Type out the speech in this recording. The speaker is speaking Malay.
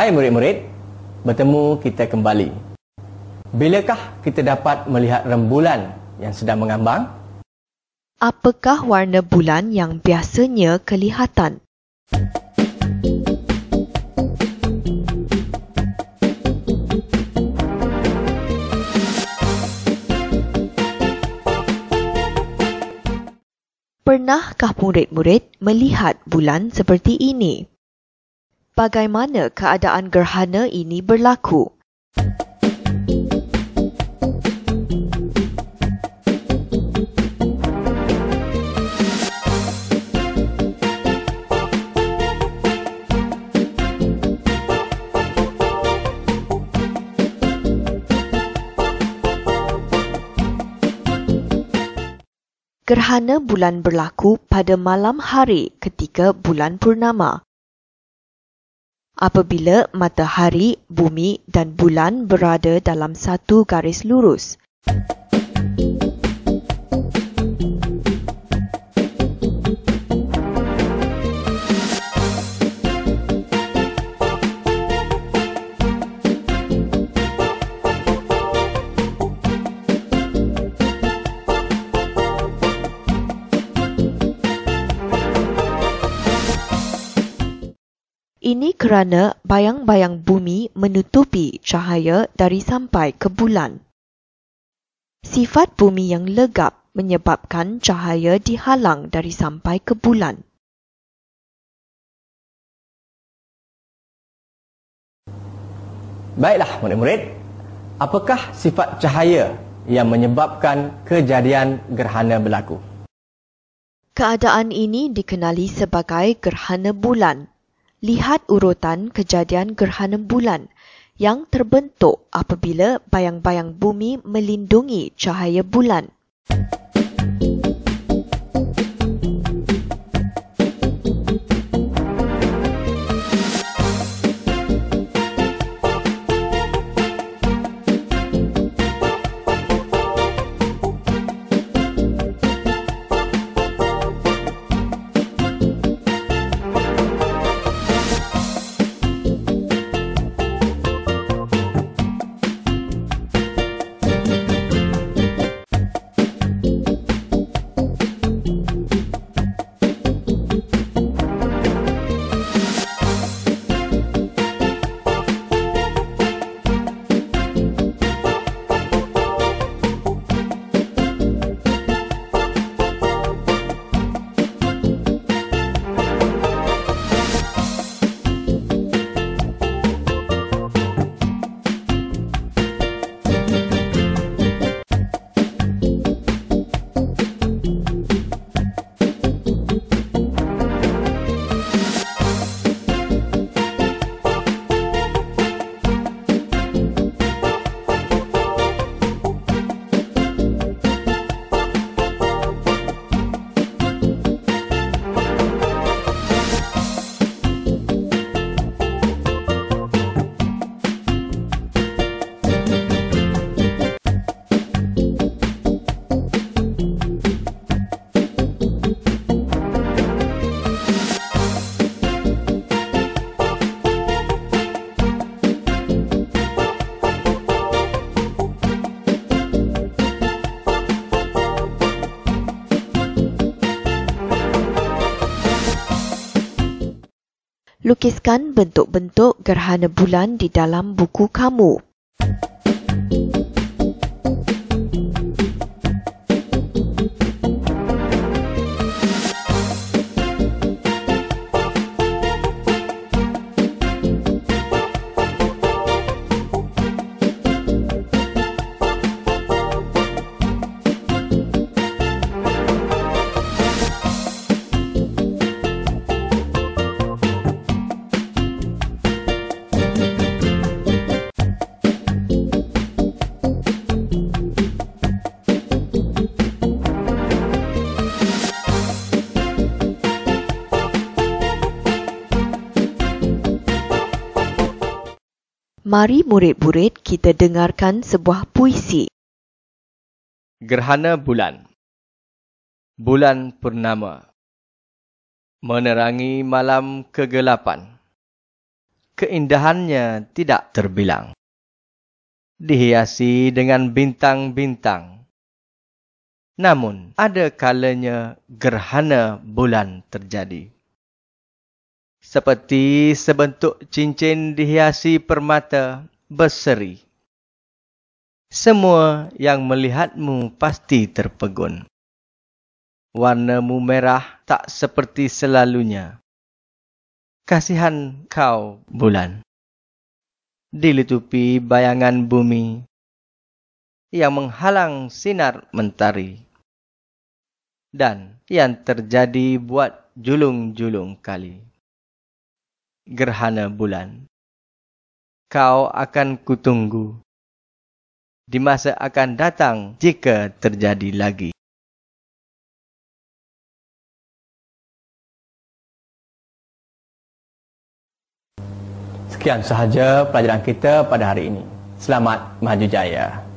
Hai murid-murid, bertemu kita kembali. Bilakah kita dapat melihat rembulan yang sedang mengambang? Apakah warna bulan yang biasanya kelihatan? Pernahkah murid-murid melihat bulan seperti ini? Bagaimana keadaan gerhana ini berlaku. Gerhana bulan berlaku pada malam hari ketika bulan purnama apabila matahari, bumi dan bulan berada dalam satu garis lurus. Ini kerana bayang-bayang bumi menutupi cahaya dari sampai ke bulan. Sifat bumi yang legap menyebabkan cahaya dihalang dari sampai ke bulan. Baiklah murid-murid, apakah sifat cahaya yang menyebabkan kejadian gerhana berlaku? Keadaan ini dikenali sebagai gerhana bulan lihat urutan kejadian gerhana bulan yang terbentuk apabila bayang-bayang bumi melindungi cahaya bulan. Lukiskan bentuk-bentuk gerhana bulan di dalam buku kamu. Mari murid-murid kita dengarkan sebuah puisi. Gerhana Bulan. Bulan Purnama. Menerangi malam kegelapan. Keindahannya tidak terbilang. Dihiasi dengan bintang-bintang. Namun ada kalanya gerhana bulan terjadi seperti sebentuk cincin dihiasi permata berseri. Semua yang melihatmu pasti terpegun. Warnamu merah tak seperti selalunya. Kasihan kau, bulan. Dilitupi bayangan bumi yang menghalang sinar mentari. Dan yang terjadi buat julung-julung kali gerhana bulan. Kau akan kutunggu. Di masa akan datang jika terjadi lagi. Sekian sahaja pelajaran kita pada hari ini. Selamat maju jaya.